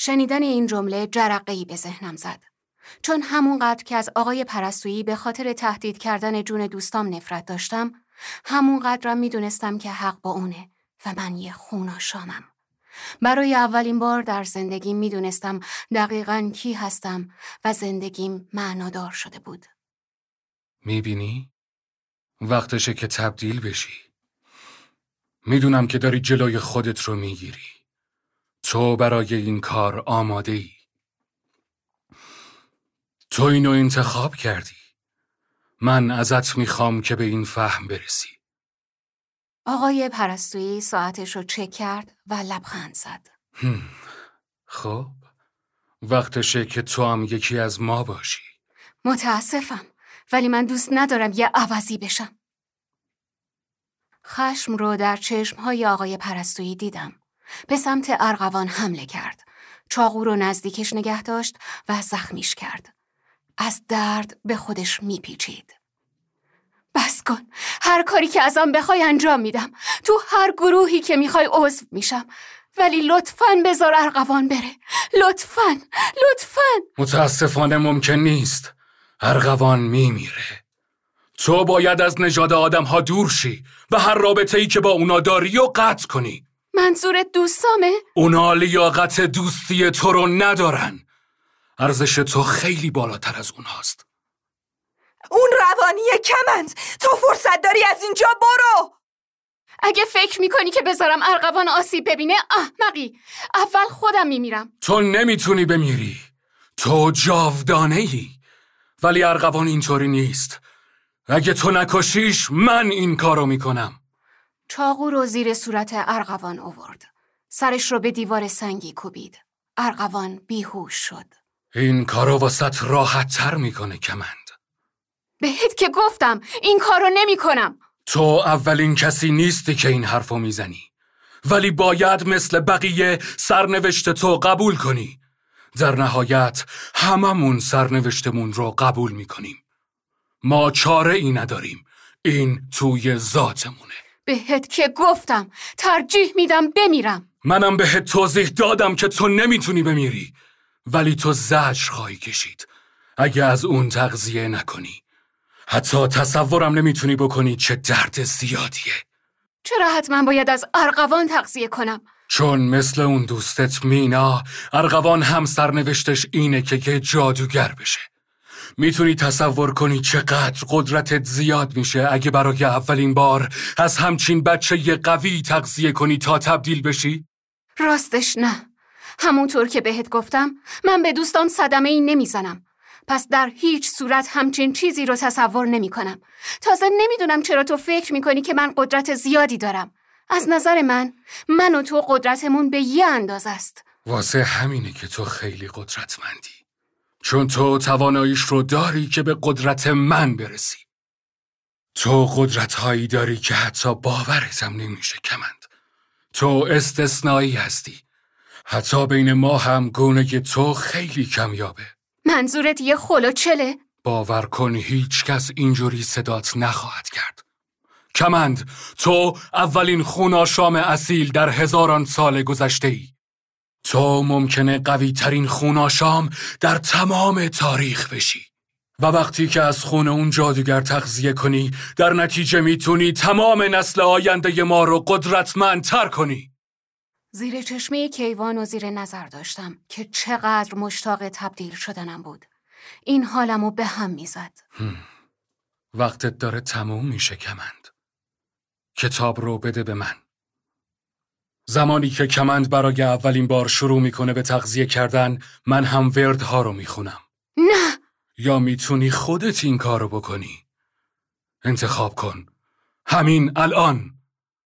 شنیدن این جمله جرقه به ذهنم زد. چون همونقدر که از آقای پرستویی به خاطر تهدید کردن جون دوستام نفرت داشتم، همونقدرم می‌دونستم که حق با اونه و من یه خوناشامم. برای اولین بار در زندگیم می‌دونستم دقیقا کی هستم و زندگیم معنادار شده بود. می‌بینی؟ وقتشه که تبدیل بشی. می‌دونم که داری جلوی خودت رو می‌گیری. تو برای این کار آماده ای. تو اینو انتخاب کردی. من ازت می‌خوام که به این فهم برسی. آقای پرستویی ساعتش رو چک کرد و لبخند زد. خب وقتشه که تو هم یکی از ما باشی. متاسفم ولی من دوست ندارم یه عوضی بشم. خشم رو در چشمهای آقای پرستویی دیدم. به سمت ارغوان حمله کرد. چاقو رو نزدیکش نگه داشت و زخمیش کرد. از درد به خودش میپیچید. بس کن. هر کاری که ازم بخوای انجام میدم. تو هر گروهی که می‌خوای عضو میشم. ولی لطفا بذار ارغوان بره. لطفا. لطفا. متاسفانه ممکن نیست. ارغوان میمیره. تو باید از نژاد آدم ها دور شی و هر رابطه ای که با اونا داری و قطع کنی. منظورت دوستامه؟ اونا لیاقت دوستی تو رو ندارن. ارزش تو خیلی بالاتر از اونهاست. اون روانیه کمند. تو فرصت داری از اینجا برو. اگه فکر می‌کنی که بذارم ارغوان آسیب ببینه احمقی اول خودم میمیرم. تو نمی‌تونی بمیری. تو جاودانه ای ولی ارغوان اینطوری نیست. اگه تو نکشیش من این کارو می‌کنم. چاقو رو زیر صورت ارغوان اوورد سرش رو به دیوار سنگی کوبید. ارغوان بیهوش شد. این کارو واسط راحت تر می‌کنه کمند. بهت که گفتم این کارو نمی کنم تو اولین کسی نیستی که این حرفو می‌زنی. ولی باید مثل بقیه سرنوشت تو قبول کنی. در نهایت هممون سرنوشتمون رو قبول می‌کنیم. ما چاره ای نداریم. این توی ذاتمونه. بهت که گفتم ترجیح میدم بمیرم. منم بهت توضیح دادم که تو نمی‌تونی بمیری ولی تو زجر خواهی کشید. اگه از اون تغذیه نکنی حتی تصورم نمی‌تونی بکنی چه درد زیادیه. چرا حتما باید از ارغوان تغذیه کنم؟ چون مثل اون دوستت مینا ارغوان هم سرنوشتش اینه که که جادوگر بشه. می‌تونی تصور کنی چقدر قدرتت زیاد میشه اگه برای اولین بار از همچین بچه ی قوی تغذیه کنی تا تبدیل بشی؟ راستش نه همونطور که بهت گفتم من به دوستان صدمه ای نمی‌زنم پس در هیچ صورت همچین چیزی رو تصور نمی کنم. تازه نمی‌دونم چرا تو فکر می کنی که من قدرت زیادی دارم. از نظر من من و تو قدرتمون به یه انداز است. واسه همینه که تو خیلی قدرتمندی. چون تو تواناییش رو داری که به قدرت من برسی. تو قدرت هایی داری که حتی باورتم نمیشه کمند. تو استثنایی هستی. حتی بین ما هم گونه که تو خیلی کمیابه. منظورت یه چله؟ باور کن هیچ کس اینجوری صدات نخواهد کرد. کمند تو اولین خوناشام اصیل در هزاران سال گذشته ای. تو ممکنه قوی ترین خوناشام در تمام تاریخ بشی. و وقتی که از خون اون جادوگر تغذیه کنی در نتیجه می‌تونی تمام نسل آینده ما رو قدرتمندتر کنی. زیر چشمه کیوان و زیر نظر داشتم که چقدر مشتاق تبدیل شدنم بود. این حالمو به هم می‌زد. وقتت داره تموم میشه کمند. کتاب رو بده به من. زمانی که کمند برای اولین بار شروع می‌کنه به تغذیه کردن من هم وردها رو می‌خونم. نه! یا می‌تونی خودت این کارو بکنی. انتخاب کن. همین الان.